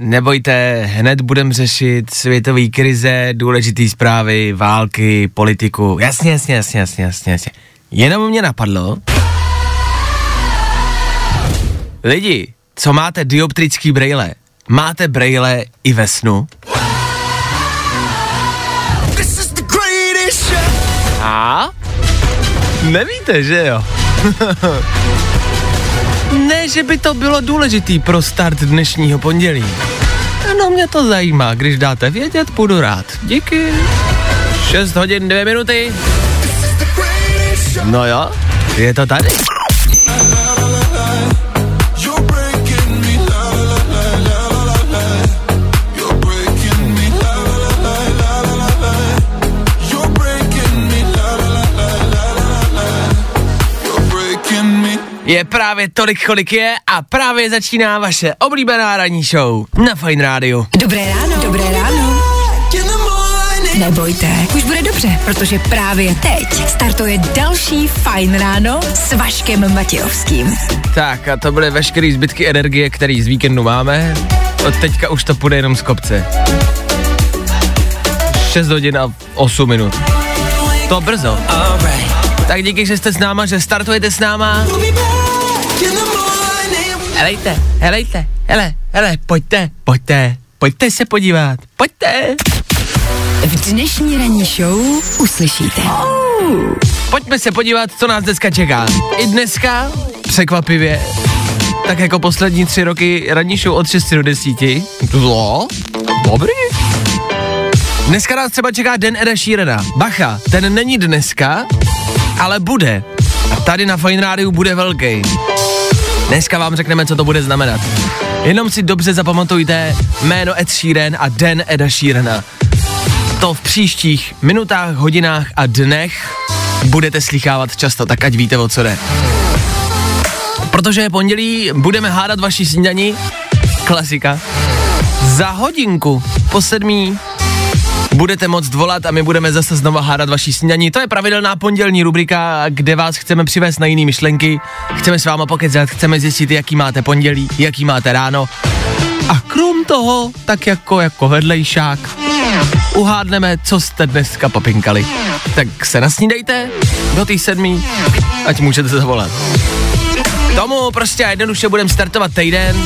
Nebojte, hned budeme řešit světové krize, důležité zprávy, války, politiku. Jasně, jasně, jasně, jasně, jasně, jasně. Jenom mě napadlo, lidi, co máte dioptrický brejle, máte brejle i ve snu? A? Nevíte, že jo? že by to bylo důležitý pro start dnešního pondělí. No mě to zajímá, když dáte vědět, budu rád. Díky. 6 hodin 2 minuty. No jo, je to tady. Je právě tolik, kolik je a právě začíná vaše oblíbená ranní show na Fine Radio. Dobré ráno. Dobré ráno. Nebojte, už bude dobře, protože právě teď startuje další Fajn ráno s Vaškem Matějovským. Tak a to byly veškeré zbytky energie, který z víkendu máme. Od teďka už to půjde jenom z kopce. 6 hodin a 8 minut. To brzo. Tak díky, že jste s náma, že startujete s náma. Helejte, helejte, hele, hele, pojďte, pojďte, pojďte se podívat, pojďte. V dnešní ranní show uslyšíte. Pojďme se podívat, co nás dneska čeká. I dneska, překvapivě, tak jako poslední tři roky ranní show od 6 do 10. No, dobrý. Dneska nás třeba čeká den Eda Sheerana. Bacha, ten není dneska, ale bude. A tady na Fine Rádiu bude velký. Dneska vám řekneme, co to bude znamenat. Jenom si dobře zapamatujte jméno Ed Sheeran a den Eda Sheerana. To v příštích minutách, hodinách a dnech budete slychávat často, tak ať víte, o co jde. Protože je pondělí, budeme hádat vaši snídani. Klasika. Za hodinku po sedmí budete moct volat a my budeme zase znova hádat vaší snídaní. To je pravidelná pondělní rubrika, kde vás chceme přivést na jiné myšlenky, chceme s váma pokecat, chceme zjistit, jaký máte pondělí, jaký máte ráno. A krom toho, tak jako, jako vedlejšák, uhádneme, co jste dneska popinkali. Tak se nasnídejte do té sedmí, ať můžete zavolat. Tomu prostě jednoduše budeme startovat týden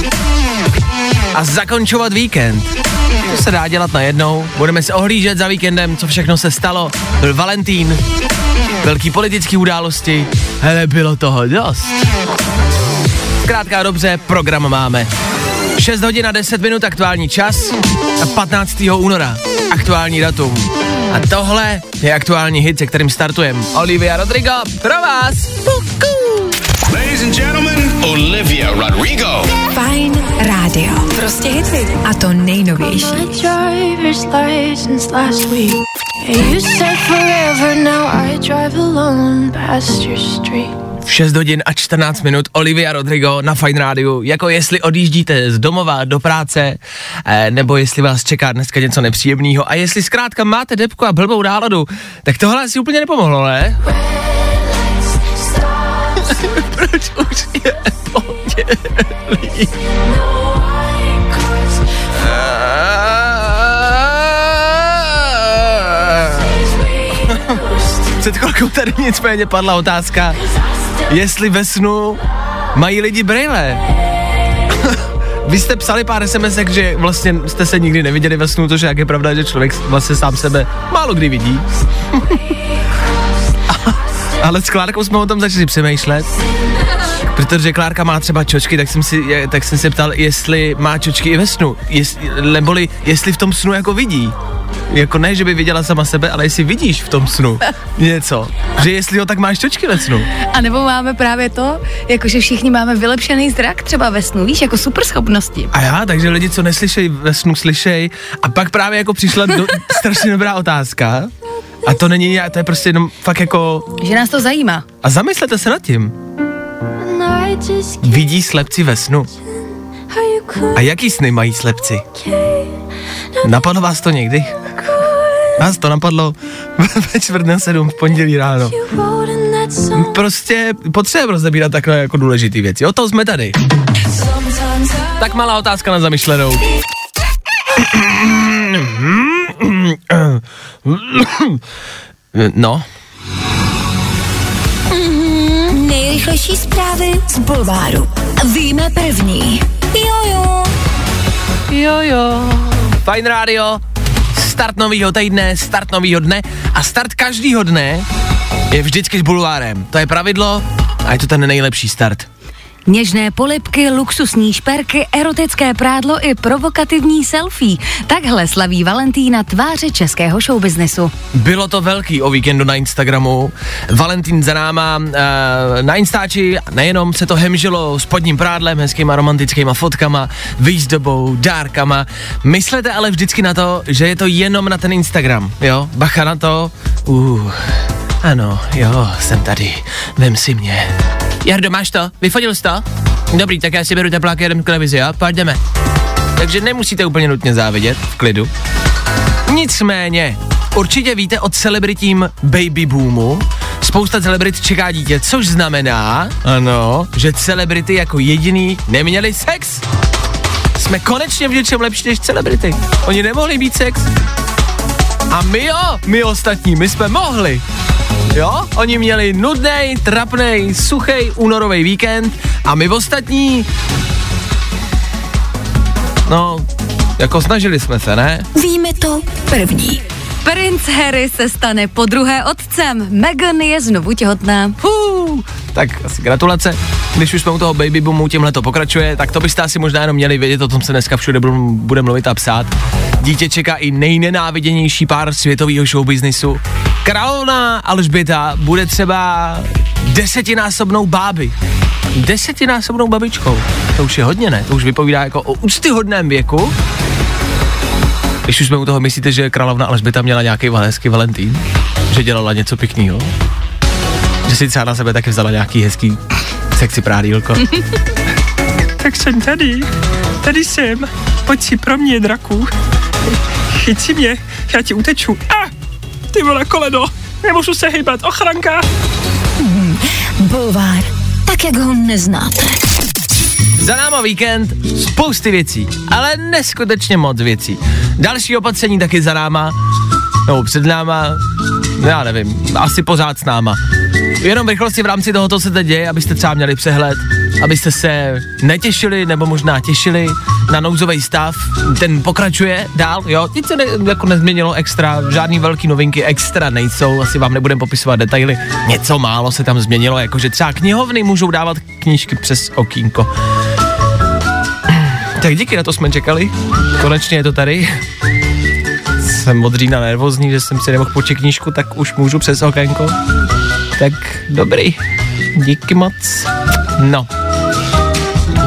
a zakončovat víkend. To se dá dělat najednou. Budeme se ohlížet za víkendem, co všechno se stalo. Byl Valentín, velký politický události, hele, bylo toho dost. Zkrátka dobře, program máme. 6 hodin a 10 minut aktuální čas a 15. února aktuální datum. A tohle je aktuální hit, se kterým startujeme. Olivia Rodrigo, pro vás. Puku. Ladies and gentlemen, Olivia Rodrigo. Fajn rádio. Prostě hity. A to nejnovější. V 6 hodin a 14 minut Olivia Rodrigo na Fine Radio, jako jestli odjíždíte z domova do práce, eh, nebo jestli vás čeká dneska něco nepříjemného a jestli zkrátka máte depku a blbou náladu, tak tohle asi úplně nepomohlo, ne? Před chvilkou tady nicméně padla otázka, jestli ve snu mají lidi brejle. Vy jste psali pár sms že vlastně jste se nikdy neviděli ve snu, což jak je pravda, že člověk vlastně sám sebe málo kdy vidí. Ale s Klárkou jsme o tom začali přemýšlet, protože Klárka má třeba čočky, tak jsem, si, tak jsem se ptal, jestli má čočky i ve snu, jestli, neboli jestli v tom snu jako vidí. Jako ne, že by viděla sama sebe, ale jestli vidíš v tom snu něco. Že jestli ho tak máš čočky ve snu. A nebo máme právě to, jakože všichni máme vylepšený zrak třeba ve snu, víš, jako super schopnosti. A já, takže lidi, co neslyšej ve snu, slyšej. A pak právě jako přišla do, strašně dobrá otázka. A to není, to je prostě jenom fakt jako... Že nás to zajímá. A zamyslete se nad tím. Vidí slepci ve snu. A jaký sny mají slepci? Napadlo vás to někdy? Nás to napadlo ve čtvrt na sedm v pondělí ráno. Prostě potřebujeme rozebírat takhle jako důležitý věci. O to jsme tady. Tak malá otázka na zamyšlenou. No, Nejrychlejší zprávy z Bulváru. Víme první. Jojo. Jo, jo. Fajn rádio, start novýho týdne, start novýho dne a start každýho dne je vždycky s bulvárem. To je pravidlo a je to ten nejlepší start. Něžné polipky, luxusní šperky, erotické prádlo i provokativní selfie. Takhle slaví Valentína tváře českého showbiznesu. Bylo to velký o víkendu na Instagramu. Valentín za náma uh, na Instači, nejenom se to hemžilo spodním prádlem, hezkýma romantickýma fotkama, výzdobou, dárkama. Myslete ale vždycky na to, že je to jenom na ten Instagram, jo? Bacha na to. Uh, ano, jo, jsem tady. Vem si mě. Jardo, máš to? Vyfodil jsi to? Dobrý, tak já si beru teplák a jedem k televizi, jo? Pojďme. Takže nemusíte úplně nutně závidět, v klidu. Nicméně, určitě víte o celebritím baby boomu. Spousta celebrit čeká dítě, což znamená, ano, že celebrity jako jediný neměli sex. Jsme konečně v něčem lepší než celebrity. Oni nemohli mít sex. A my jo, my ostatní, my jsme mohli. Jo, oni měli nudný, trapný, suchý únorový víkend a my ostatní, no, jako snažili jsme se, ne? Víme to první. Princ Harry se stane po druhé otcem. Meghan je znovu těhotná. Hů, tak asi gratulace. Když už jsme u toho baby boomu, tímhle to pokračuje, tak to byste asi možná jenom měli vědět, o tom se dneska všude budu- bude mluvit a psát. Dítě čeká i nejnenáviděnější pár světového showbiznisu. Královna Alžběta bude třeba desetinásobnou báby. Desetinásobnou babičkou. To už je hodně, ne? To už vypovídá jako o úctyhodném věku. Když už jsme u toho, myslíte, že královna Alžběta měla nějaký hezký Valentín? Že dělala něco pěkného? Že si třeba na sebe taky vzala nějaký hezký sexy prádílko? Tak jsem tady. Tady jsem. Pojď si pro mě, draku. Chyť si mě, já ti uteču. A, ty vole koleno. Nemůžu se hýbat, ochranka. Bulvár. Tak, jak ho neznáte. Za náma víkend, spousty věcí, ale neskutečně moc věcí. Další opatření taky za náma, nebo před náma, já nevím, asi pořád s náma. Jenom v rychlosti v rámci toho, co se teď děje, abyste třeba měli přehled, abyste se netěšili, nebo možná těšili na nouzový stav. Ten pokračuje dál, jo, nic se ne, jako nezměnilo extra, žádný velký novinky extra nejsou, asi vám nebudem popisovat detaily. Něco málo se tam změnilo, jakože třeba knihovny můžou dávat knížky přes okýnko. Tak díky, na to jsme čekali. Konečně je to tady. Jsem od října nervózní, že jsem si nemohl počít knížku, tak už můžu přes okénko. Tak dobrý. Díky moc. No.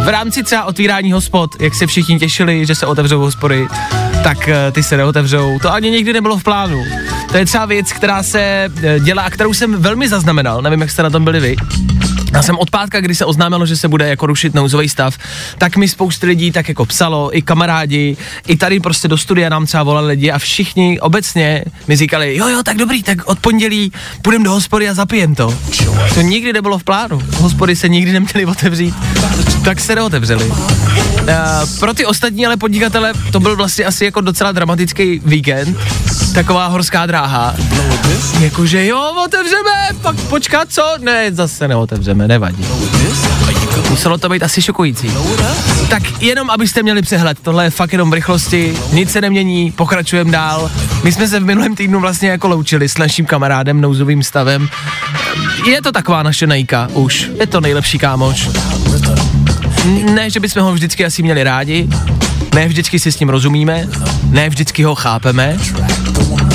V rámci třeba otvírání hospod, jak se všichni těšili, že se otevřou hospody, tak eh, ty se neotevřou. To ani nikdy nebylo v plánu. To je třeba věc, která se eh, dělá a kterou jsem velmi zaznamenal. Nevím, jak jste na tom byli vy. Já jsem od pátka, kdy se oznámilo, že se bude jako rušit nouzový stav, tak mi spousty lidí tak jako psalo, i kamarádi, i tady prostě do studia nám třeba volali lidi a všichni obecně mi říkali, jo jo, tak dobrý, tak od pondělí půjdem do hospody a zapijem to. To nikdy nebylo v plánu. Hospody se nikdy neměly otevřít, tak se neotevřeli. Uh, pro ty ostatní ale podnikatele to byl vlastně asi jako docela dramatický víkend, taková horská dráha. Jakože jo, otevřeme, pak počkat, co? Ne, zase neotevřeme, nevadí. Muselo to být asi šokující. Tak jenom, abyste měli přehled, tohle je fakt jenom v rychlosti, nic se nemění, pokračujeme dál. My jsme se v minulém týdnu vlastně jako loučili s naším kamarádem nouzovým stavem. Je to taková naše nejka už, je to nejlepší kámoš. Ne, že bychom ho vždycky asi měli rádi, ne vždycky si s ním rozumíme, ne vždycky ho chápeme,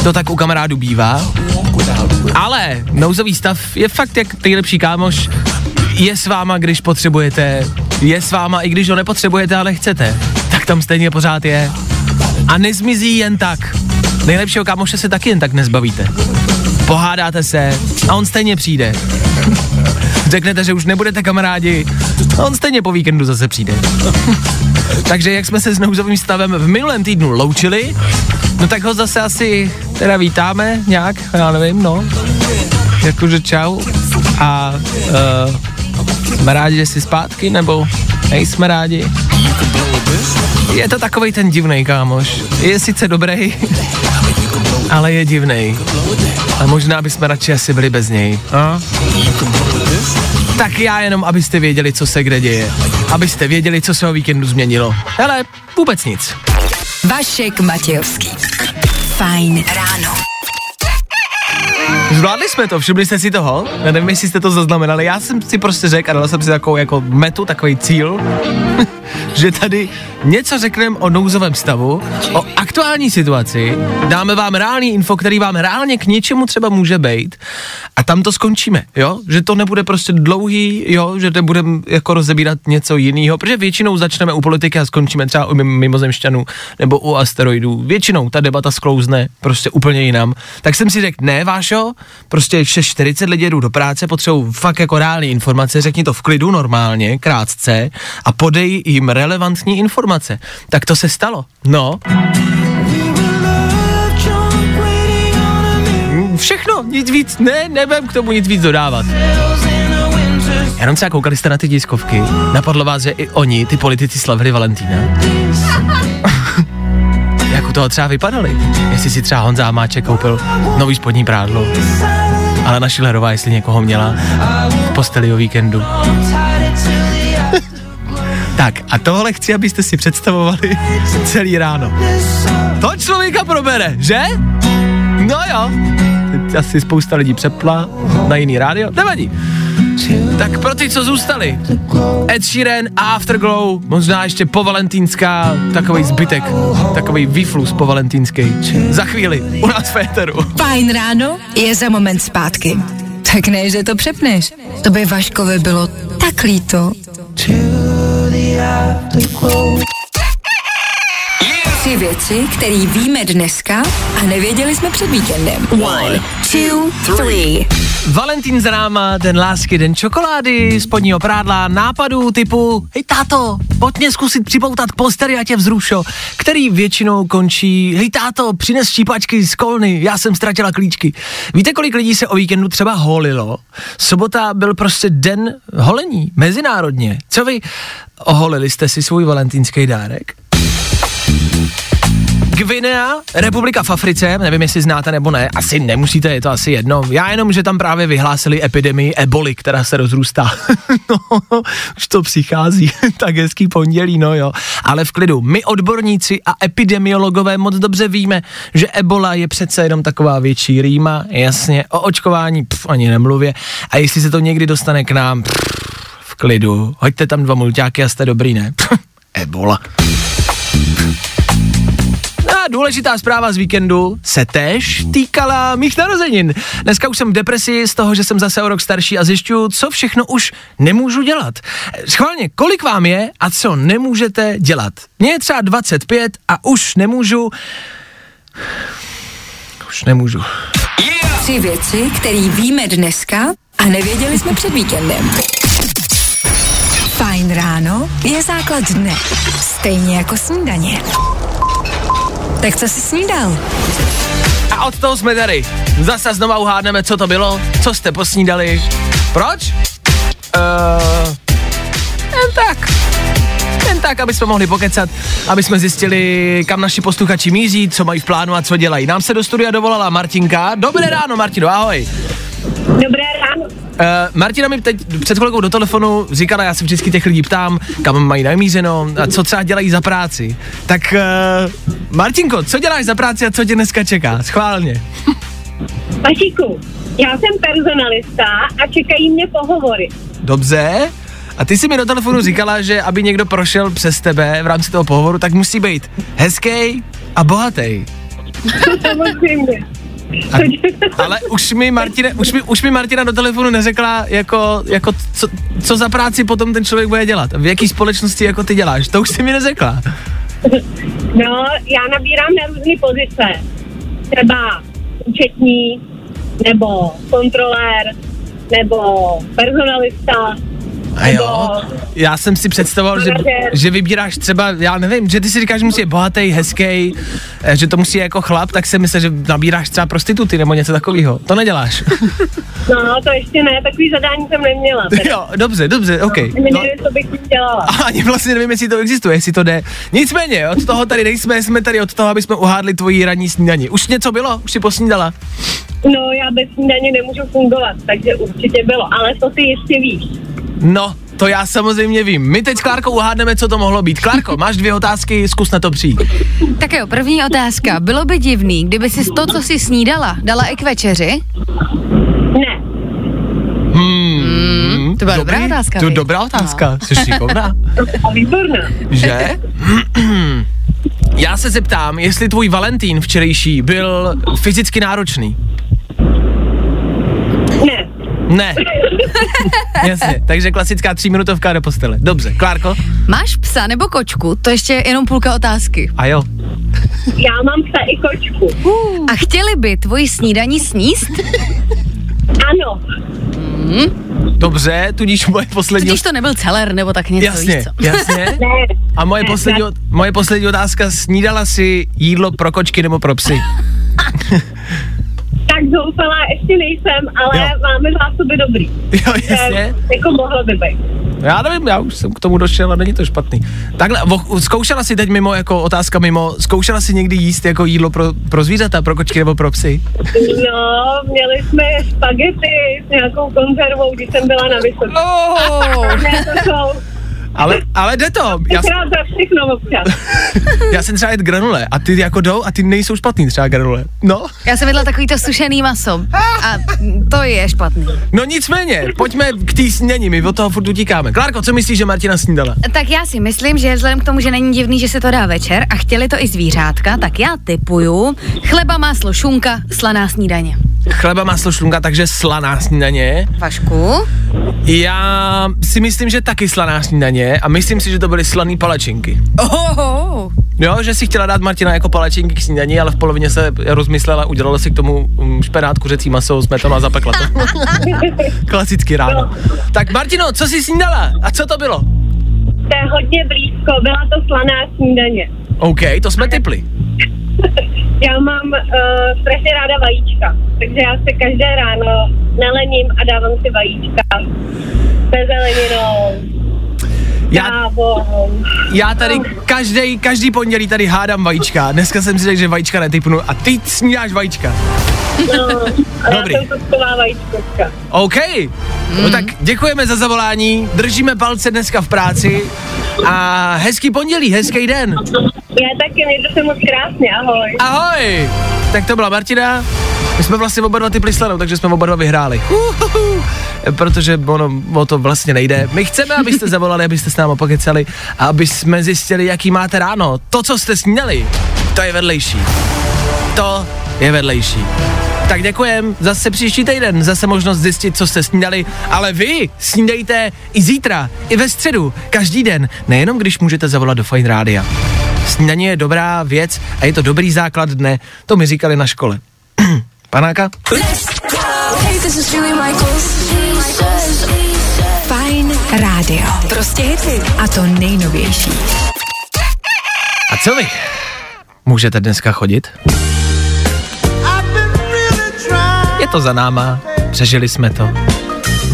to tak u kamarádů bývá, ale nouzový stav je fakt jak nejlepší kámoš, je s váma, když potřebujete, je s váma, i když ho nepotřebujete, ale chcete, tak tam stejně pořád je. A nezmizí jen tak. Nejlepšího kámoše se taky jen tak nezbavíte. Pohádáte se a on stejně přijde. Řeknete, že už nebudete kamarádi a on stejně po víkendu zase přijde. Takže jak jsme se s nouzovým stavem v minulém týdnu loučili, no tak ho zase asi teda vítáme nějak, já nevím, no. Jakože čau a uh, jsme rádi, že jsi zpátky, nebo nejsme rádi. Je to takový ten divný kámoš. Je sice dobrý, ale je divný. A možná bychom radši asi byli bez něj. A? Tak já jenom, abyste věděli, co se kde děje. Abyste věděli, co se o víkendu změnilo. Hele, vůbec nic. Vašek Matějovský. Fajn ráno. Zvládli jsme to, všimli jste si toho? Já nevím, jestli jste to zaznamenali. Já jsem si prostě řekl a dal jsem si takovou jako metu, takový cíl, že tady něco řekneme o nouzovém stavu, o aktuální situaci, dáme vám reálný info, který vám reálně k něčemu třeba může být a tam to skončíme, jo? Že to nebude prostě dlouhý, jo? Že nebudeme jako rozebírat něco jiného, protože většinou začneme u politiky a skončíme třeba u mimozemšťanů nebo u asteroidů. Většinou ta debata sklouzne prostě úplně jinam. Tak jsem si řekl, ne, Vášo, prostě ještě 40 lidí jedou do práce, potřebují fakt jako reální informace, řekni to v klidu normálně, krátce a podej jim relevantní informace. Tak to se stalo. No. Všechno, nic víc, ne, nebudem k tomu nic víc dodávat. Jenom třeba koukali jste na ty tiskovky, napadlo vás, že i oni, ty politici, slavili Valentína. U toho třeba vypadali? Jestli si třeba Honza Amáček koupil nový spodní prádlo. Ale naši Lerová, jestli někoho měla v posteli o víkendu. tak a tohle chci, abyste si představovali celý ráno. To člověka probere, že? No jo. Teď asi spousta lidí přepla na jiný rádio. Nevadí. Tak pro ty, co zůstali, Ed Sheeran a Afterglow, možná ještě po Valentínská, takový zbytek, takový výflus po Valentínský. Za chvíli u nás v éteru. Fajn ráno je za moment zpátky. Tak ne, že to přepneš. To by Vaškovi bylo tak líto. Věci, které víme dneska a nevěděli jsme před víkendem. One, two, three. Valentín za náma, den lásky, den čokolády, spodního prádla, nápadů typu hej táto, pojď mě zkusit připoutat k posteri a tě vzrušo, který většinou končí hej táto, přines štípačky z kolny, já jsem ztratila klíčky. Víte, kolik lidí se o víkendu třeba holilo? Sobota byl prostě den holení, mezinárodně. Co vy, oholili jste si svůj valentínský dárek? Gvinea, republika v Africe, nevím, jestli znáte nebo ne, asi nemusíte, je to asi jedno. Já jenom, že tam právě vyhlásili epidemii eboli, která se rozrůstá. no, už to přichází, tak hezký pondělí, no jo. Ale v klidu, my odborníci a epidemiologové moc dobře víme, že ebola je přece jenom taková větší rýma, jasně, o očkování pf, ani nemluvě. A jestli se to někdy dostane k nám, pf, v klidu, hoďte tam dva mulťáky a jste dobrý, ne? ebola. Důležitá zpráva z víkendu se též týkala mých narozenin. Dneska už jsem v depresi z toho, že jsem zase o rok starší a zjišťuju, co všechno už nemůžu dělat. Schválně, kolik vám je a co nemůžete dělat? Mně je třeba 25 a už nemůžu... Už nemůžu. Tři věci, které víme dneska a nevěděli jsme před víkendem. Fajn ráno je základ dne. Stejně jako snídaně. Tak co jsi snídal? A od toho jsme tady. Zase znova uhádneme, co to bylo, co jste posnídali. Proč? Uh, jen tak. Jen tak, aby jsme mohli pokecat, aby jsme zjistili, kam naši posluchači míří, co mají v plánu a co dělají. Nám se do studia dovolala Martinka. Dobré ráno, Martino, ahoj. Dobré ráno. Martina mi teď před chvilkou do telefonu říkala, já se vždycky těch lidí ptám, kam mají namířeno a co třeba dělají za práci. Tak uh, Martinko, co děláš za práci a co tě dneska čeká? Schválně. Pašíku, já jsem personalista a čekají mě pohovory. Dobře. A ty si mi do telefonu říkala, že aby někdo prošel přes tebe v rámci toho pohovoru, tak musí být hezký a bohatý. Samozřejmě. A, ale už mi, Martina, už, mi, už mi Martina do telefonu neřekla, jako, jako co, co za práci potom ten člověk bude dělat. V jaký společnosti jako ty děláš. To už si mi neřekla. No, já nabírám na různé pozice. třeba účetní, nebo kontrolér, nebo personalista, A jo, já jsem si představoval, že, že vybíráš třeba, já nevím, že ty si říkáš, že musí být bohatý, hezký, že to musí jako chlap, tak si myslím, že nabíráš třeba prostituty nebo něco takového. To neděláš. No, to ještě ne, takový zadání jsem neměla. Teda. jo, dobře, dobře, OK. No, nevím, co bych dělala. a ani vlastně nevím, jestli to existuje, jestli to jde. Nicméně, od toho tady nejsme, jsme tady od toho, aby jsme uhádli tvoji ranní snídaní. Už něco bylo? Už si posnídala? No, já bez snídaně nemůžu fungovat, takže určitě bylo, ale to ty ještě víš. No, to já samozřejmě vím. My teď s Klárkou uhádneme, co to mohlo být. Klárko, máš dvě otázky, zkus na to přijít. Tak jo, první otázka. Bylo by divný, kdyby si to, co si snídala, dala i k večeři? Ne, Hmm, to byla dobrá otázka, To je dobrá otázka, jsi šikovná. výborná. Že? Já se zeptám, jestli tvůj Valentín včerejší byl fyzicky náročný. Ne. Jasně, takže klasická tříminutovka do postele. Dobře, Klárko? Máš psa nebo kočku? To ještě jenom půlka otázky. A jo. já mám psa i kočku. A chtěli by tvoji snídaní sníst? Ano, Dobře, tudíž moje poslední... Tudíž to nebyl celer nebo tak něco, Jasně, víš co? jasně. ne, A moje poslední, moje poslední otázka, snídala si jídlo pro kočky nebo pro psy? zoufalá ještě nejsem, ale Jo. máme zásoby dobrý. Jo, jasně. Jako mohlo by být. Já nevím, já už jsem k tomu došel a není to špatný. Takhle, zkoušela si teď mimo, jako otázka mimo, zkoušela si někdy jíst jako jídlo pro, pro zvířata, pro kočky nebo pro psy? No, měli jsme špagety s nějakou konzervou, když jsem byla na vysoké. Oh. Ne, to jsou Ale, ale jde to. Já, krát za všechno občas. já jsem třeba jet granule a ty jako jdou a ty nejsou špatný třeba granule. No, Já jsem jedla takový to sušený maso a to je špatný. no nicméně, pojďme k té snění, my od toho furt utíkáme. Klárko, co myslíš, že Martina snídala? Tak já si myslím, že vzhledem k tomu, že není divný, že se to dá večer a chtěli to i zvířátka, tak já typuju chleba, máslo, šunka, slaná snídaně. Chleba, maslo, šlunka, takže slaná snídaně. Vašku? Já si myslím, že taky slaná snídaně a myslím si, že to byly slaný palačinky. Oh. Jo, že si chtěla dát Martina jako palačinky k snídaní, ale v polovině se rozmyslela, udělala si k tomu mm, špenát, kuřecí maso, smetanu a zapekla to. Klasicky ráno. Tak Martino, co jsi snídala? A co to bylo? To je hodně blízko, byla to slaná snídaně. OK, to jsme typli. Já mám uh, strašně ráda vajíčka, takže já se každé ráno nalením a dávám si vajíčka se zeleninou, Já, já tady každý, každý pondělí tady hádám vajíčka. Dneska jsem si řekl, že vajíčka netypnu a ty snídáš vajíčka. No, Dobrý. já jsem. OK. No tak děkujeme za zavolání, držíme palce dneska v práci a hezký pondělí, hezký den. Já taky, mějte se moc krásně, ahoj. Ahoj! Tak to byla Martina. My jsme vlastně oba dva typli slanou, takže jsme oba dva vyhráli. Uhuhu. Protože ono o to vlastně nejde. My chceme, abyste zavolali, abyste s námi pokecali a aby jsme zjistili, jaký máte ráno. To, co jste sněli, to je vedlejší. To je vedlejší. Tak děkujem, zase příští týden, zase možnost zjistit, co jste snídali, ale vy snídejte i zítra, i ve středu, každý den, nejenom když můžete zavolat do Fine Rádia. Snídaně je dobrá věc a je to dobrý základ dne, to mi říkali na škole. Panáka? Fajn rádio. Prostě hity. A to nejnovější. A co vy? Můžete dneska chodit? Je to za náma, přežili jsme to.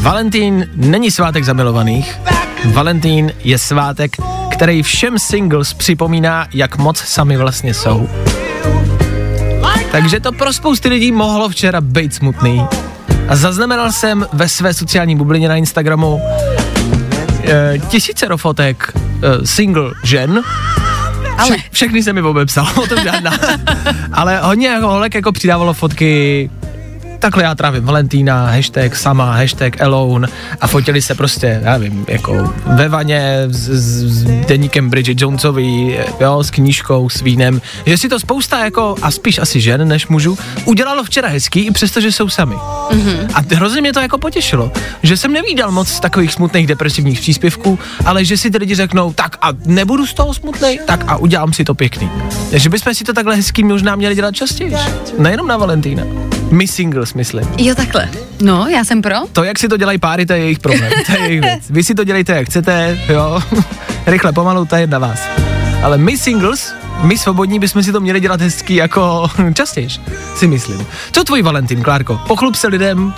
Valentín není svátek zamilovaných. Valentín je svátek, který všem singles připomíná, jak moc sami vlastně jsou. Takže to pro spousty lidí mohlo včera být smutný. A zaznamenal jsem ve své sociální bublině na Instagramu e, tisícero fotek e, single žen, Ale Vše, všechny jsem mi obepsal, o tom žádná. Ale hodně holek jako přidávalo fotky takhle já trávím Valentína, hashtag sama, hashtag alone a fotili se prostě, já nevím, jako ve vaně s, s, s deníkem Bridget Jonesový, jo, s knížkou, s vínem, že si to spousta jako, a spíš asi žen než mužů, udělalo včera hezký, i přesto, že jsou sami. Mm-hmm. A hrozně mě to jako potěšilo, že jsem nevídal moc takových smutných depresivních příspěvků, ale že si ty lidi řeknou, tak a nebudu z toho smutný, tak a udělám si to pěkný. Takže bychom si to takhle hezký možná měli dělat častěji. Nejenom na Valentína. My singles, myslím. Jo, takhle. No, já jsem pro. To, jak si to dělají páry, to je jejich problém. To je jejich věc. Vy si to dělejte, jak chcete, jo. Rychle, pomalu, to je na vás. Ale my singles, my svobodní bychom si to měli dělat hezký jako častěji, si myslím. Co tvůj Valentín, Klárko? Pochlup se lidem.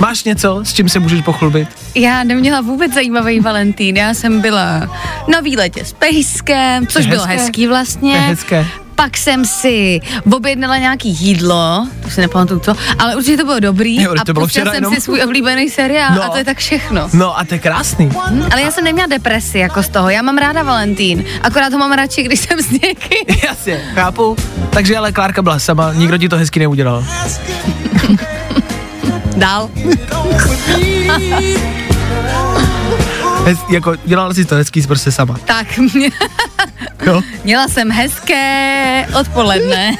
Máš něco, s čím se můžeš pochlubit? Já neměla vůbec zajímavý Valentín. Já jsem byla na výletě s Pejskem, což je bylo hezké. hezký vlastně. Hezké. Pak jsem si objednala nějaký jídlo, to si nepamatuju co, ale určitě to bylo dobrý. Jo, a to bylo včera jsem jenom. si svůj oblíbený seriál No. a to je tak všechno. No a to je krásný. Hm, ale já jsem neměla depresi jako z toho. Já mám ráda Valentín, akorát ho mám radši, když jsem s někým. Jasně, chápu. Takže ale Klárka byla sama, nikdo ti to hezky neudělal. Dál. Hez, jako dělala si to hezký prostě sama. Tak, Jo? měla jsem hezké odpoledne.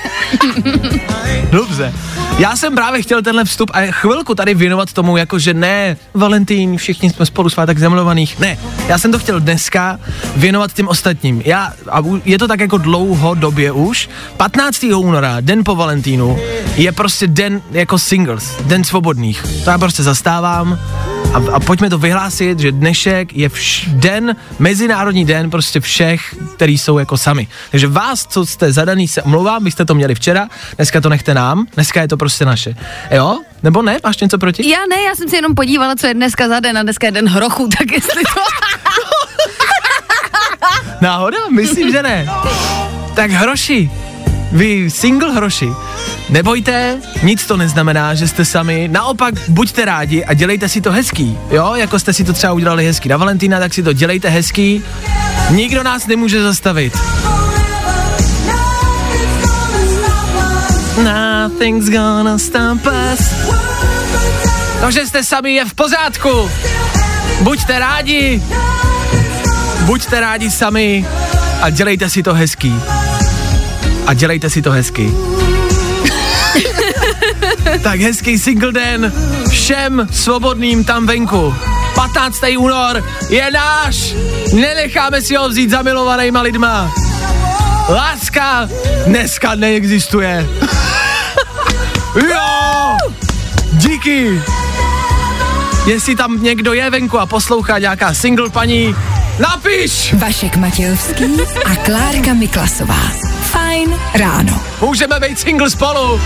Dobře. Já jsem právě chtěl tenhle vstup a chvilku tady věnovat tomu, jako že ne, Valentín, všichni jsme spolu svátek zamilovaných. Ne, já jsem to chtěl dneska věnovat těm ostatním. Já, a je to tak jako dlouhodobě už. 15. února, den po Valentínu, je prostě den jako singles, den svobodných. To já prostě zastávám. A, a pojďme to vyhlásit, že dnešek je vš- den, mezinárodní den prostě všech, který jsou jako sami. Takže vás, co jste zadaný, se omlouvám, vy jste to měli včera, dneska to nechte nám, dneska je to prostě naše. Jo? Nebo ne? Máš něco proti? Já ne, já jsem se jenom podívala, co je dneska za den a dneska je den hrochu, tak jestli to... Náhoda? Myslím, že ne. Tak hroši, vy single hroši, nebojte, nic to neznamená, že jste sami, naopak buďte rádi a dělejte si to hezký, jo, jako jste si to třeba udělali hezký na Valentína, tak si to dělejte hezký, nikdo nás nemůže zastavit. Nothing's gonna stop us. To, že jste sami, je v pořádku. Buďte rádi, buďte rádi sami a dělejte si to hezký. A dělejte si to hezky. Tak hezký single den všem svobodným tam venku. 15. únor je náš. Nenecháme si ho vzít zamilovanýma lidma. Láska dneska neexistuje. jo! Díky! Jestli tam někdo je venku a poslouchá nějaká single paní, napiš! Vašek Matějovský a Klárka Miklasová. Ráno. Můžeme být single spolu.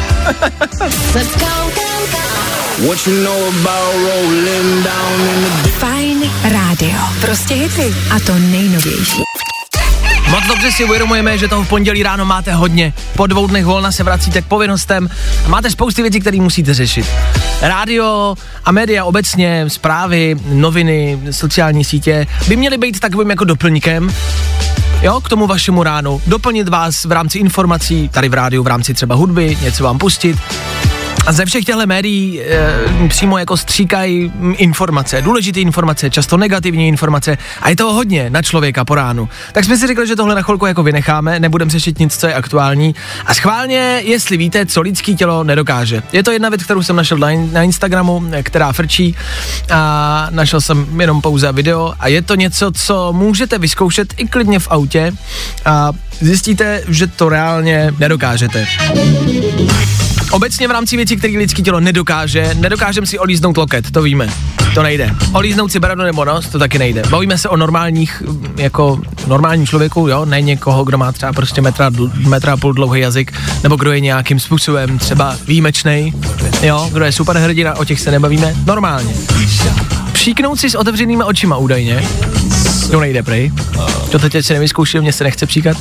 What you know about rolling down in the Fajn rádio. Prostě hity. A to nejnovější. Moc dobře si uvědomujeme, že toho v pondělí ráno máte hodně. Po dvou dnech volna se vracíte k povinnostem a máte spousty věcí, které musíte řešit. Rádio a média obecně, zprávy, noviny, sociální sítě by měly být takovým jako doplňkem jo, k tomu vašemu ránu, doplnit vás v rámci informací, tady v rádiu, v rámci třeba hudby, něco vám pustit. A ze všech těchto médií e, přímo jako stříkají informace, důležité informace, často negativní informace a je toho hodně na člověka po ránu. Tak jsme si řekli, že tohle na chvilku jako vynecháme, nebudeme řešit nic, co je aktuální. A schválně, jestli víte, co lidský tělo nedokáže. Je to jedna věc, kterou jsem našel na, na Instagramu, eh, která frčí a našel jsem jenom pouze video a je to něco, co můžete vyzkoušet i klidně v autě a zjistíte, že to reálně nedokážete. Obecně v rámci věcí, které lidský tělo nedokáže, nedokážeme si olíznout loket, to víme. To nejde. Olíznout si bradu nebo nos, to taky nejde. Bavíme se o normálních, jako normálním člověku, jo, ne někoho, kdo má třeba prostě metra, metra a půl dlouhý jazyk, nebo kdo je nějakým způsobem třeba výjimečný, jo, kdo je superhrdina, o těch se nebavíme, normálně. Příknout si s otevřenýma očima údajně, to nejde prej. To teď se nevyzkoušel, mě se nechce příkat,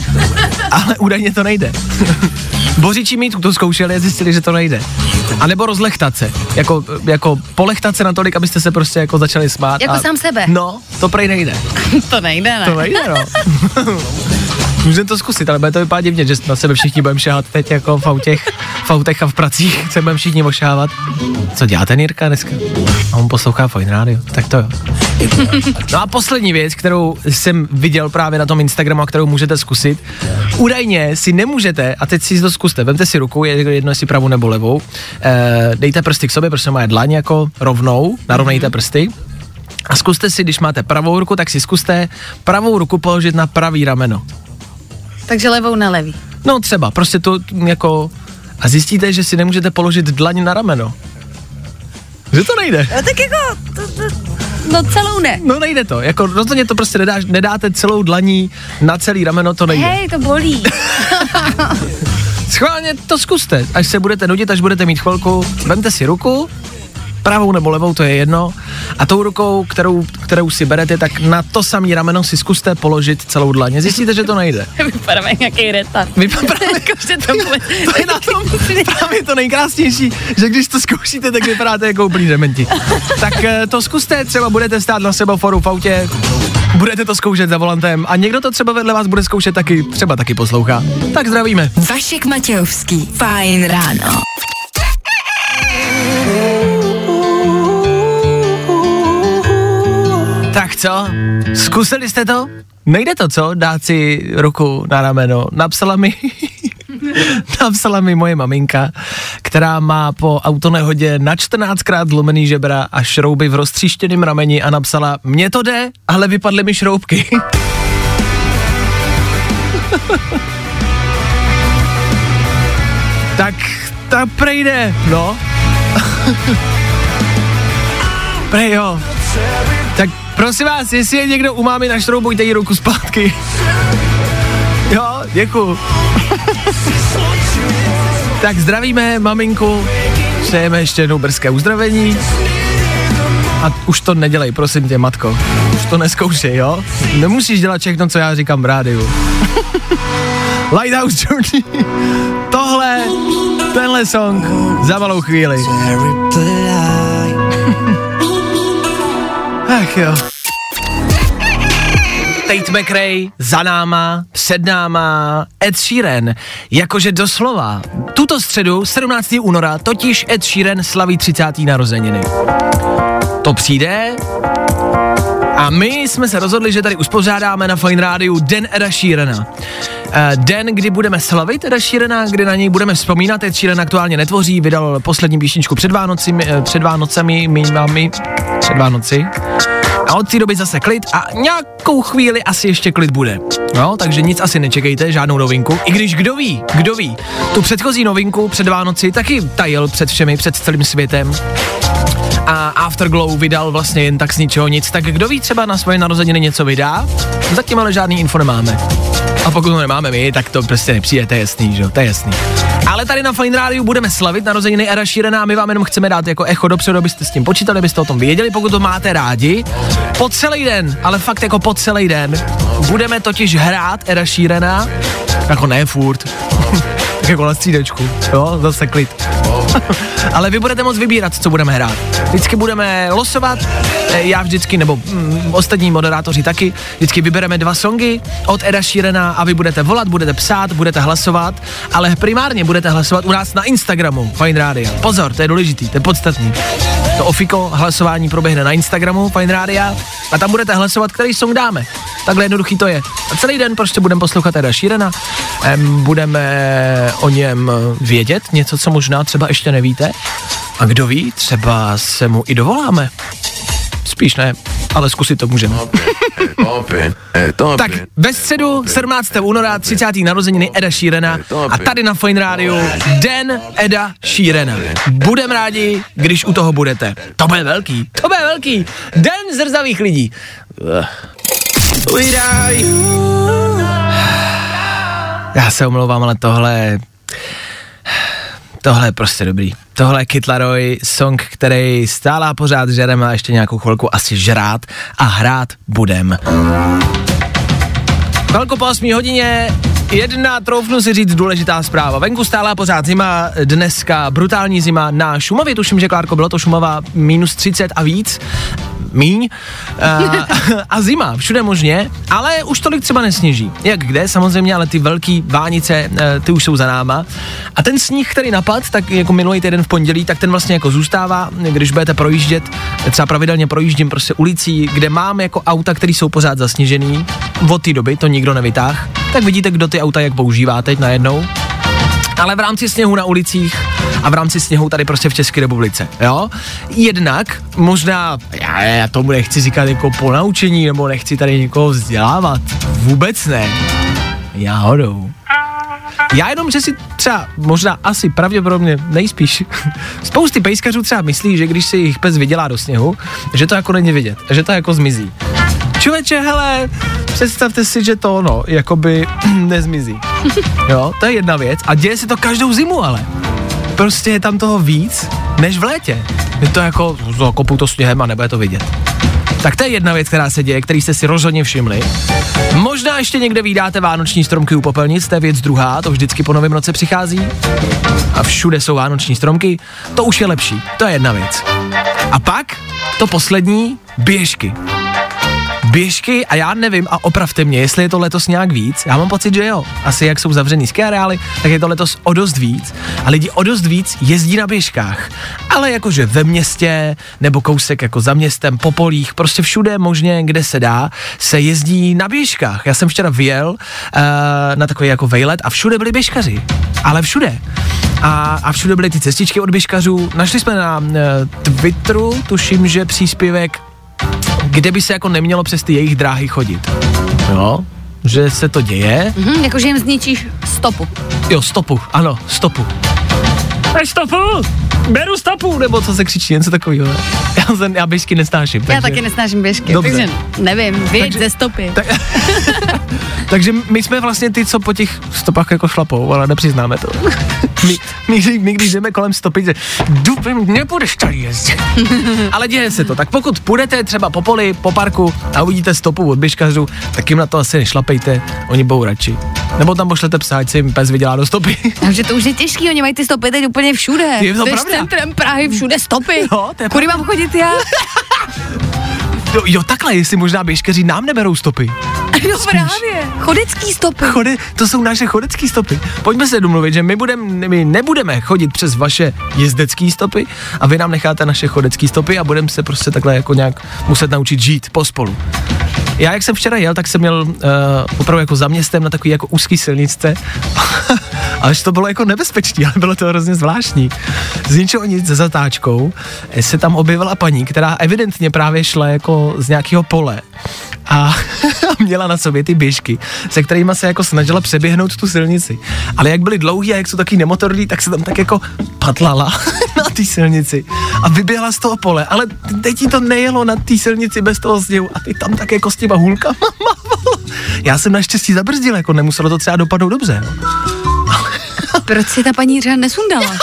ale údajně to nejde. Bořičí mít to zkoušeli a zjistili, že to nejde. A nebo rozlechtat se. Jako, jako polechtat se natolik, abyste se prostě jako začali smát. Jako a... sám sebe. No, to prej nejde. To nejde, ne? To nejde, no. Můžeme to zkusit, ale bude to vypadat divně, že na sebe všichni budeme šáhat teď jako v autech, v autech a v pracích se budeme všichni ošávat. Co dělá ten Jirka dneska? A on poslouchá Fine Radio, tak to jo. No a poslední věc, kterou jsem viděl právě na tom Instagramu a kterou můžete zkusit. Údajně si nemůžete, a teď si to zkuste, vemte si ruku, je jedno jestli pravou nebo levou, eh, dejte prsty k sobě, protože má dlaň jako rovnou, narovnejte prsty. A zkuste si, když máte pravou ruku, tak si zkuste pravou ruku položit na pravý rameno. Takže levou na levý. No třeba, prostě to jako... A zjistíte, že si nemůžete položit dlaň na rameno. Že to nejde. No tak jako, to, to, no celou ne. No nejde to, jako rozhodně to prostě nedáš, nedáte celou dlaní na celý rameno, to nejde. Hej, to bolí. Schválně to zkuste, až se budete nudit, až budete mít chvilku, vemte si ruku, pravou nebo levou, to je jedno, a tou rukou, kterou, kterou si berete, tak na to samý rameno si zkuste položit celou dlaně. Zjistíte, že to nejde. Vypadáme jak nějaký retard. Vypadá, Jako, že to to je na tom právě to nejkrásnější, že když to zkoušíte, tak vypadáte jako úplný dementi. Tak eh, to zkuste, třeba budete stát na semaforu v autě, budete to zkoušet za volantem a někdo to třeba vedle vás bude zkoušet taky, třeba taky poslouchá. Tak zdravíme. Vašek Matějovský. Fajn ráno. Co? Zkusili jste to? Nejde to, co? Dát si ruku na rameno. Napsala mi, napsala mi moje maminka, která má po autonehodě na 14krát zlomený žebra a šrouby v roztříštěném rameni a napsala, mně to jde, ale vypadly mi šroubky. tak ta prejde, no. Prej jo. Tak prosím vás, jestli je někdo u mámy, našroubujte jí ruku zpátky. Jo, děkuju. tak zdravíme maminku, přejeme ještě jednou brzké uzdravení. A už to nedělej, prosím tě, matko. Už to neskoušej, jo? Nemusíš dělat všechno, co já říkám v rádiu. Lighthouse Journey. Tohle, tenhle song za malou chvíli. Ach jo. Tate McRae za náma, před náma, Ed Sheeran, jakože doslova. Tuto středu, 17. února, totiž Ed Sheeran slaví 30. narozeniny. To přijde a my jsme se rozhodli, že tady uspořádáme na Fine Rádiu Den Eda Sheerana. Eh, Den, kdy budeme slavit Eda Sheerana, kdy na něj budeme vzpomínat. Ed Sheeran aktuálně netvoří, vydal poslední píšničku před, Vánoci, eh, před Vánocemi, my máme před Vánoci. A od té doby zase klid a nějakou chvíli asi ještě klid bude. No, takže nic asi nečekejte, žádnou novinku. I když kdo ví, kdo ví, tu předchozí novinku před Vánoci taky tajil před všemi, před celým světem a Afterglow vydal vlastně jen tak z ničeho nic, tak kdo ví, třeba na svoje narozeniny něco vydá? Zatím ale žádný info nemáme. A pokud to nemáme my, tak to prostě nepřijde, to je jasný, že jo, to je jasný. Ale tady na Fine Radio budeme slavit narozeniny Era Sheerana a my vám jenom chceme dát jako echo dopředu, abyste s tím počítali, abyste o tom věděli, pokud to máte rádi. Po celý den, ale fakt jako po celý den, budeme totiž hrát Era Sheerana, jako ne furt, jako na střídečku, jo, zase klid. Ale vy budete moct vybírat, co budeme hrát. Vždycky budeme losovat, eh, já vždycky, nebo mm, ostatní moderátoři taky, vždycky vybereme dva songy od Eda Sheerana a vy budete volat, budete psát, budete hlasovat, ale primárně budete hlasovat u nás na Instagramu Fine Radio. Pozor, to je důležitý, to je podstatný. To ofiko hlasování proběhne na Instagramu Fine Radio a tam budete hlasovat, který song dáme. Takhle jednoduchý to je. A celý den prostě budeme poslouchat Eda Sheerana, em, o něm vědět něco, co možná třeba ještě nevíte. A kdo ví, třeba se mu i dovoláme. Spíš ne, ale zkusit to můžeme. Tak ve středu 17. února 30. narozeniny Eda Sheerana a tady na Fine Radio Den Eda Sheerana. Budem rádi, když u toho budete. To bude velký, to bude velký. Den zrzavých lidí. Ujdaj. Já se omlouvám, ale tohle Tohle je prostě dobrý. Tohle je Kid Laroi, song, který stále a pořád žereme a ještě nějakou chvilku asi žrát a hrát budem. Velko po 8 hodině Jedna, troufnu si říct, důležitá zpráva. Venku stála pořád zima, dneska brutální zima na Šumavě, tuším, že Klárko, bylo to Šumava minus 30 a víc. míň. Uh, a zima, všude možně, ale už tolik třeba nesněží. Jak kde, samozřejmě, ale ty velký vánice, uh, ty už jsou za náma. A ten sníh, který napad, tak jako minulý týden v pondělí, tak ten vlastně jako zůstává, když budete projíždět, třeba pravidelně projíždím prostě ulicí, kde mám jako auta, které jsou pořád zasněžený, od té doby to nikdo nevytáh, tak vidíte, kdo ty auta jak používá teď najednou. Ale v rámci sněhu na ulicích a v rámci sněhu tady prostě v České republice, jo? Jednak možná, já, já tomu nechci říkat jako ponaučení, nebo nechci tady někoho vzdělávat, vůbec ne, náhodou. Já jenom, že si třeba, možná asi pravděpodobně nejspíš, spousty pejskařů třeba myslí, že když si jich pes vydělá do sněhu, že to jako není vidět, že to jako zmizí. Čověče, hele, představte si, že to ono, jakoby nezmizí. Jo, to je jedna věc. A děje se to každou zimu, ale. Prostě je tam toho víc, než v létě. Je to jako, zakopu to sněhem a nebude to vidět. Tak to je jedna věc, která se děje, který jste si rozhodně všimli. Možná ještě někde vydáte vánoční stromky u popelnic, to je věc druhá, to vždycky po novém roce přichází. A všude jsou vánoční stromky, to už je lepší, to je jedna věc. A pak to poslední, běžky běžky a já nevím a opravte mě, jestli je to letos nějak víc. Já mám pocit, že jo. Asi jak jsou zavřený ski areály, tak je to letos o dost víc. A lidi o dost víc jezdí na běžkách. Ale jakože ve městě, nebo kousek jako za městem, po polích, prostě všude možně, kde se dá, se jezdí na běžkách. Já jsem včera vyjel uh, na takový jako vejlet a všude byli běžkaři. Ale všude. A, a všude byly ty cestičky od běžkařů. Našli jsme na uh, Twitteru, tuším, že příspěvek kde by se jako nemělo přes ty jejich dráhy chodit. Jo, že se to děje. Mhm, jakože jim zničíš stopu. Jo, stopu, ano, stopu. Daj stopu! Beru stopu! Nebo co se křičí, něco takového. Já, se, já běžky nesnáším. Já taky nesnáším běžky, Dobře. takže nevím, vyjeď Takže- ze stopy. Tak, takže my jsme vlastně ty, co po těch stopách jako šlapou, ale nepřiznáme to. My, my, my, když jdeme kolem stopy, dupem, nebudeš tady jezdit. ale děje se to. Tak pokud půjdete třeba po poli, po parku a uvidíte stopu od běžkařů, tak jim na to asi nešlapejte, oni budou radši. Nebo tam pošlete psa, ať si jim pes vydělá do stopy. Takže to už je těžký, oni mají ty stopy teď úplně všude. Je to Jdeš pravda. centrem Prahy, všude stopy. Jo, to je Kudy mám chodit já? Jo, jo, takhle, jestli možná běžkaři nám neberou stopy. No právě, chodecký stopy. Chode, to jsou naše chodecké stopy. Pojďme se domluvit, že my, budem, my nebudeme chodit přes vaše jezdecké stopy a vy nám necháte naše chodecké stopy a budeme se prostě takhle jako nějak muset naučit žít pospolu. Já, jak jsem včera jel, tak jsem měl uh, opravdu jako za městem na takový jako úzký silničce. Až to bylo jako nebezpečný, ale bylo to hrozně zvláštní. Z ničeho nic za zatáčkou eh, se tam objevila paní, která evidentně právě šla jako z nějakého pole a měla na sobě ty běžky, se kterými se jako snažila přeběhnout tu silnici. Ale jak byly dlouhý a jak jsou taky nemotorní, tak se tam tak jako patlala na té silnici a vyběhla z toho pole. Ale teď to nejelo na té silnici bez toho sněhu a ty tam tak jako s těma hůlkama. Já jsem naštěstí zabrzdil, jako nemuselo to třeba dopadnout dobře. No. Proč si ta paní třeba nesundala?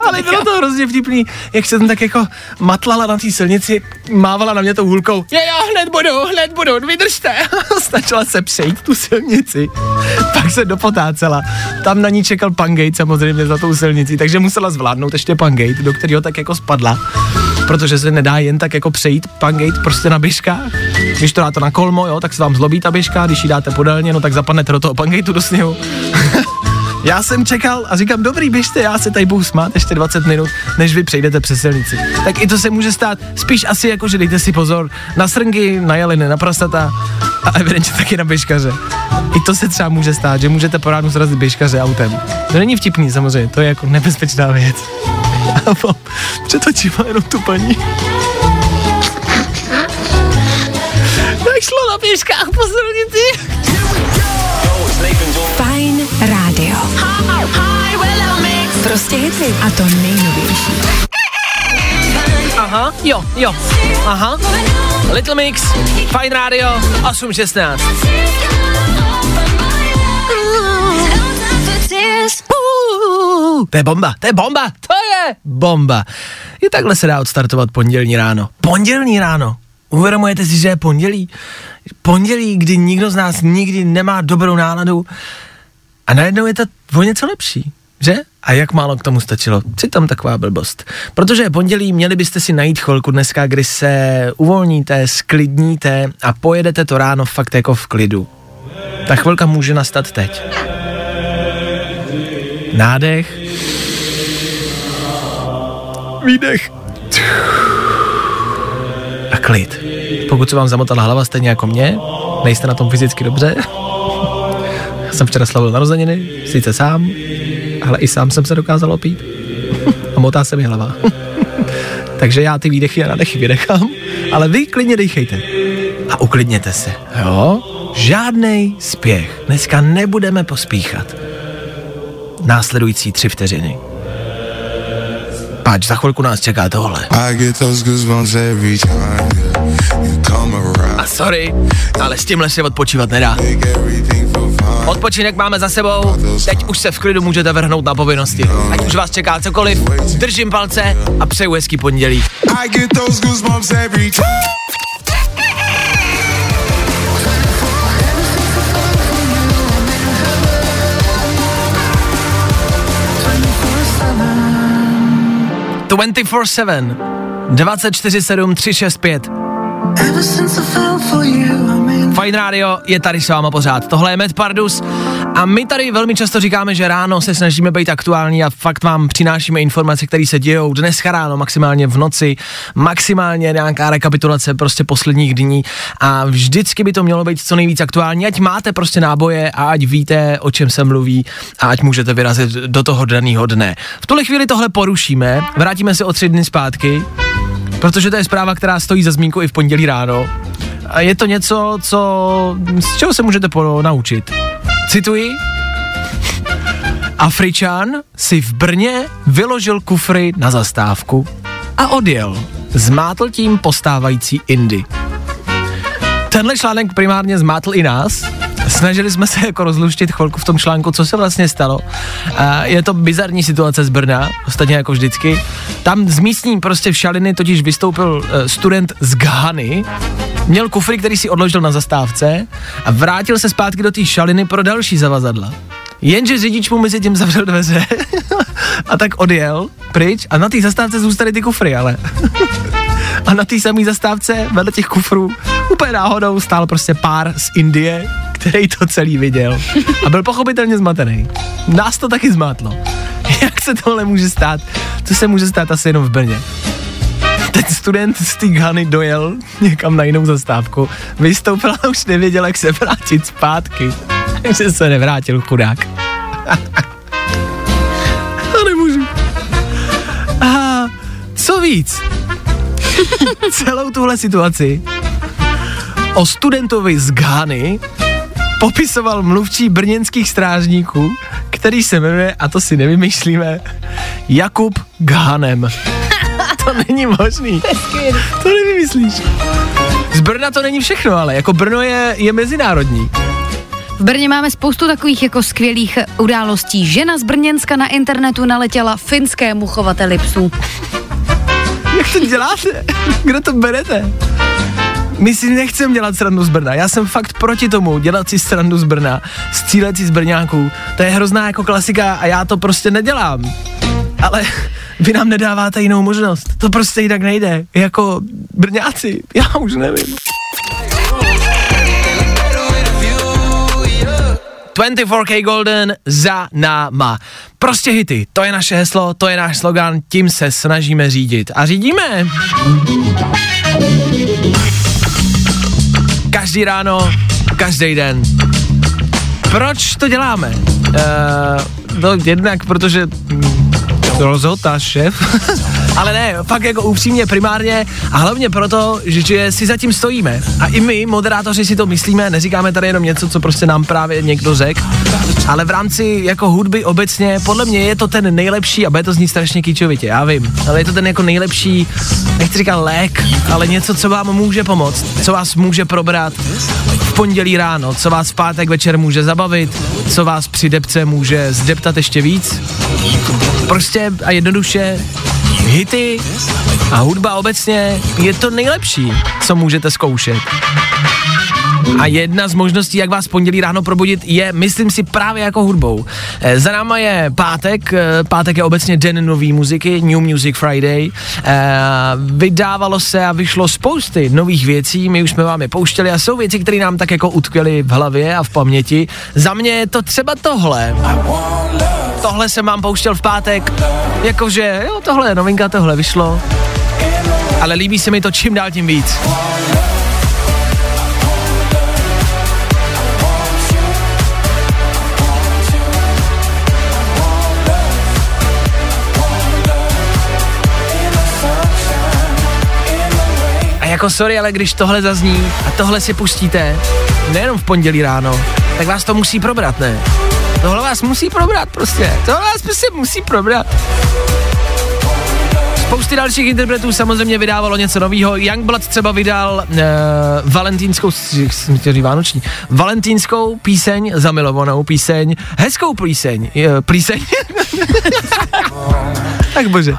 Ale bylo to hrozně vtipný, jak se tam tak jako matlala na té silnici, mávala na mě tou hůlkou. Je, jo, hned budu, hned budu, vydržte. Snažila se přejít tu silnici, pak se dopotácela. Tam na ní čekal pangate samozřejmě za tou silnicí, takže musela zvládnout ještě pangate, do kterého tak jako spadla. Protože se nedá jen tak jako přejít pangate prostě na běžkách. Když to dáte na kolmo, jo, tak se vám zlobí ta běžka, když ji dáte podélně, no tak zapadnete do toho pangateu do sněhu. Já jsem čekal a říkám, dobrý, běžte, já se tady budu smát ještě 20 minut, než vy přejdete přes silnici. Tak i to se může stát, spíš asi jako, že dejte si pozor na srnky, na jeleny, na prasata a evidentně taky na běžkaře. I to se třeba může stát, že můžete po ránu srazit běžkaře autem. To není vtipný samozřejmě, to je jako nebezpečná věc. A mám jenom tu paní. Tak šlo na běžkách po silnici. Prostě hity. A to nejnovější. Aha, jo, jo, aha. Little Mix, Fine Radio, 8.16. To je bomba, to je bomba, to je bomba. I takhle se dá odstartovat pondělní ráno. Pondělní ráno. Uvědomujete si, že je pondělí? Pondělí, kdy nikdo z nás nikdy nemá dobrou náladu a najednou je to o něco lepší. Že? A jak málo k tomu stačilo? Přitom taková blbost. Protože je pondělí, měli byste si najít chvilku dneska, kdy se uvolníte, sklidníte a pojedete to ráno fakt jako v klidu. Ta chvilka může nastat teď. Nádech. Výdech. A klid. Pokud se vám zamotala hlava stejně jako mě, nejste na tom fyzicky dobře. Já jsem včera slavil narozeniny, sice sám, ale i sám jsem se dokázal opít. A motá se mi hlava. Takže já ty výdechy a nádechy vydechám, ale vy klidně dejchejte. A uklidněte se, jo? Žádnej spěch. Dneska nebudeme pospíchat. Následující tři vteřiny. Páč, za chvilku nás čeká tohle. I get those goosebumps every time. A sorry, ale s tímhle se odpočívat nedá. Odpočinek máme za sebou, teď už se v klidu můžete vrhnout na povinnosti. Ať už vás čeká cokoliv, držím palce a přeju hezký pondělí. Every time. To 24-7, 24-7, 365. Fine Radio je tady s váma pořád. Tohle je Matt Pardus a my tady velmi často říkáme, že ráno se snažíme být aktuální a fakt vám přinášíme informace, které se dějou dneska ráno, maximálně v noci, maximálně nějaká rekapitulace prostě posledních dní a vždycky by to mělo být co nejvíc aktuální, ať máte prostě náboje a ať víte, o čem se mluví a ať můžete vyrazit do toho daného dne. V tuhle chvíli tohle porušíme, vrátíme se o tři dny zpátky, protože to je zpráva, která stojí za zmínku i v pondělí ráno. A je to něco, co, z čeho se můžete naučit. Cituji, Afričan si v Brně vyložil kufry na zastávku a odjel. Zmátl tím postávající Indy. Tenhle článek primárně zmátl i nás. Snažili jsme se jako rozluštit chvilku v tom článku, co se vlastně stalo. A je to bizarní situace z Brna, ostatně jako vždycky. Tam z místní prostě v Šaliny totiž vystoupil eh, student z Ghany, měl kufry, který si odložil na zastávce a vrátil se zpátky do té Šaliny pro další zavazadla. Jenže řidič mu mezi tím zavřel dveře a tak odjel pryč a na té zastávce zůstaly ty kufry, ale. a na té samé zastávce vedle těch kufrů úplně náhodou stál prostě pár z Indie, který to celý viděl a byl pochopitelně zmatený. Nás to taky zmátlo. Jak se tohle může stát? To se může stát asi jenom v Brně. Ten student z té Ghany dojel někam na jinou zastávku, vystoupil a už nevěděl, jak se vrátit zpátky. Takže se nevrátil chudák. A nemůžu. A co víc? Celou tuhle situaci o studentovi z Ghany popisoval mluvčí brněnských strážníků, který se jmenuje, a to si nevymýšlíme, Jakub Ghanem. to není možný. To nevymyslíš. Z Brna to není všechno, ale jako Brno je, je mezinárodní. V Brně máme spoustu takových jako skvělých událostí. Žena z Brněnska na internetu naletěla finskému chovateli psů. Jak to děláte? Kde to berete? My si nechcem dělat srandu z Brna. Já jsem fakt proti tomu dělat si srandu z Brna, střílet si z Brňáků. To je hrozná jako klasika a já to prostě nedělám. Ale vy nám nedáváte jinou možnost. To prostě jinak nejde. Jako Brňáci, já už nevím. 24K Golden za náma. Prostě hity, to je naše heslo, to je náš slogan, tím se snažíme řídit. A řídíme. Každý ráno, každý den. Proč to děláme? Uh, no jednak, protože náš šéf, ale ne, fakt jako upřímně, primárně a hlavně proto, že, že si zatím stojíme. A i my, moderátoři, si to myslíme, neříkáme tady jenom něco, co prostě nám právě někdo řekl, ale v rámci jako hudby obecně, podle mě je to ten nejlepší, a bude to znít strašně kýčovitě, já vím, ale je to ten jako nejlepší, nechci říkat lék, ale něco, co vám může pomoct, co vás může probrat v pondělí ráno, co vás v pátek večer může zabavit, co vás při depce může zdeptat ještě víc. Prostě a jednoduše hity a hudba obecně je to nejlepší, co můžete zkoušet. A jedna z možností, jak vás pondělí ráno probudit, je, myslím si, právě jako hudbou. Eh, Za náma je pátek, eh, pátek je obecně den nový muziky, New Music Friday. Eh, Vydávalo se a vyšlo spousty nových věcí, my už jsme vám je pouštěli a jsou věci, které nám tak jako utkvěly v hlavě a v paměti. Za mě je to třeba tohle. Tohle jsem vám pouštěl v pátek, jakože jo, tohle je novinka, tohle vyšlo. Ale líbí se mi to čím dál tím víc. A jako sorry, ale když tohle zazní a tohle si pustíte, nejenom v pondělí ráno, tak vás to musí probrat, ne? Tohle vás musí probrat prostě. Tohle vás prostě musí probrat. Spousty dalších interpretů samozřejmě vydávalo něco nového. Youngblood třeba vydal uh, valentínskou, jsem vánoční, valentínskou píseň, zamilovanou píseň, hezkou píseň, uh, plíseň. tak bože. Uh,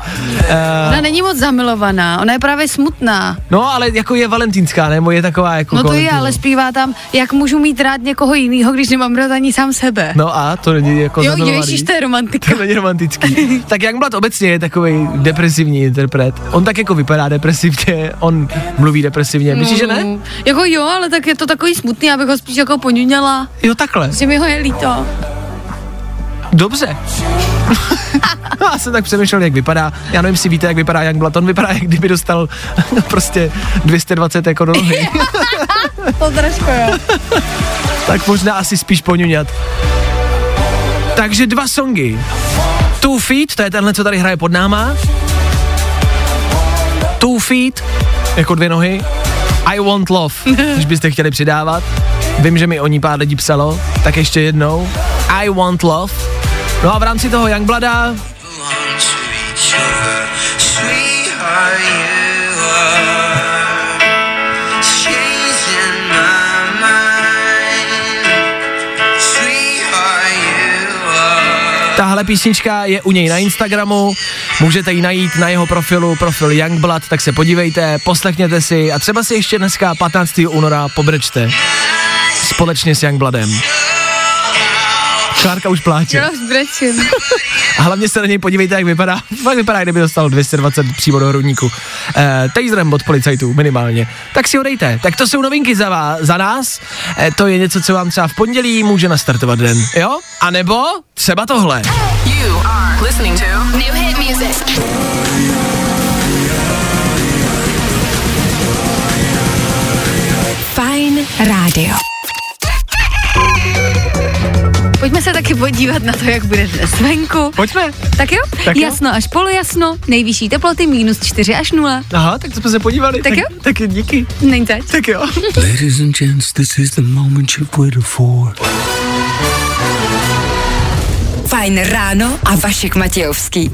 Ona není moc zamilovaná, ona je právě smutná. no, ale jako je valentínská, nebo je taková jako No to je, ale zpívá tam, jak můžu mít rád někoho jiného, když nemám rád ani sám sebe. No a to není jako jo, ježiš, to je romantika. To není romantický. tak Youngblood obecně je takový depresivní interpret. On tak jako vypadá depresivně, on mluví depresivně. Myslíš, že ne? Mm, Jako jo, ale tak je to takový smutný, abych ho spíš jako poňuněla. Jo, takhle. Že mi ho je líto. Dobře. no, já jsem tak přemýšlel, jak vypadá. Já nevím, jestli víte, jak vypadá Youngblood. On vypadá, jak kdyby dostal prostě 220 jako do nohy. To trošku jo. tak možná asi spíš poňuňat. Takže dva songy. Two Feet, to je tenhle, co tady hraje pod náma. Two Feet, jako dvě nohy. I Want Love, když byste chtěli přidávat. Vím, že mi o ní pár lidí psalo, tak ještě jednou. I Want Love. No a v rámci toho Youngblooda Tahle písnička je u něj na Instagramu, můžete ji najít na jeho profilu, profil Youngblood, tak se podívejte, poslechněte si a třeba si ještě dneska 15. února pobrečte společně s Youngbloodem. Klárka už pláče. Já už brečím. A hlavně se na něj podívejte, jak vypadá. Fakt vypadá, kdyby dostal 220 přímo do hrudníku. Eh, taserem od policajtů minimálně. Tak si ho dejte. Tak to jsou novinky za, vás, za nás. Eh, to je něco, co vám třeba v pondělí může nastartovat den. Jo? A nebo třeba tohle. You are listening to New Hit Music. Fajn rádio. Pojďme se taky podívat na to, jak bude dnes venku. Pojďme. Tak jo? Tak jo. Jasno až polojasno, nejvyšší teploty minus 4 až 0. Aha, tak to jsme se podívali. Tak jo? Tak díky. Není zač. Tak jo. Ladies and gents, this is the moment you've waited for. Fajn ráno a Vašek Matějovský.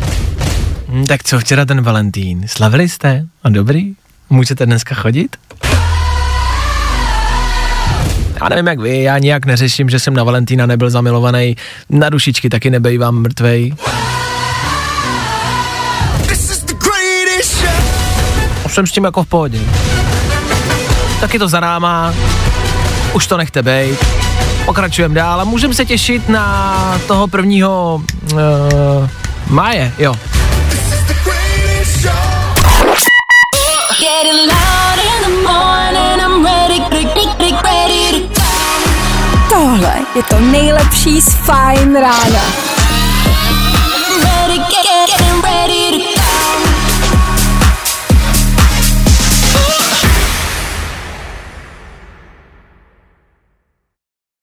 Hm, tak co, včera ten Valentín. Slavili jste? A dobrý? Můžete dneska chodit? Já nevím jak vy, já nijak neřeším, že jsem na Valentína nebyl zamilovaný. Na dušičky taky nebejvám mrtvej. Jsem s tím jako v pohodě. Taky to za náma, už to nechte bejt. Pokračujeme dál a můžeme se těšit na toho prvního uh, máje, jo. Tohle je to nejlepší z Fine rána. Get, get ready to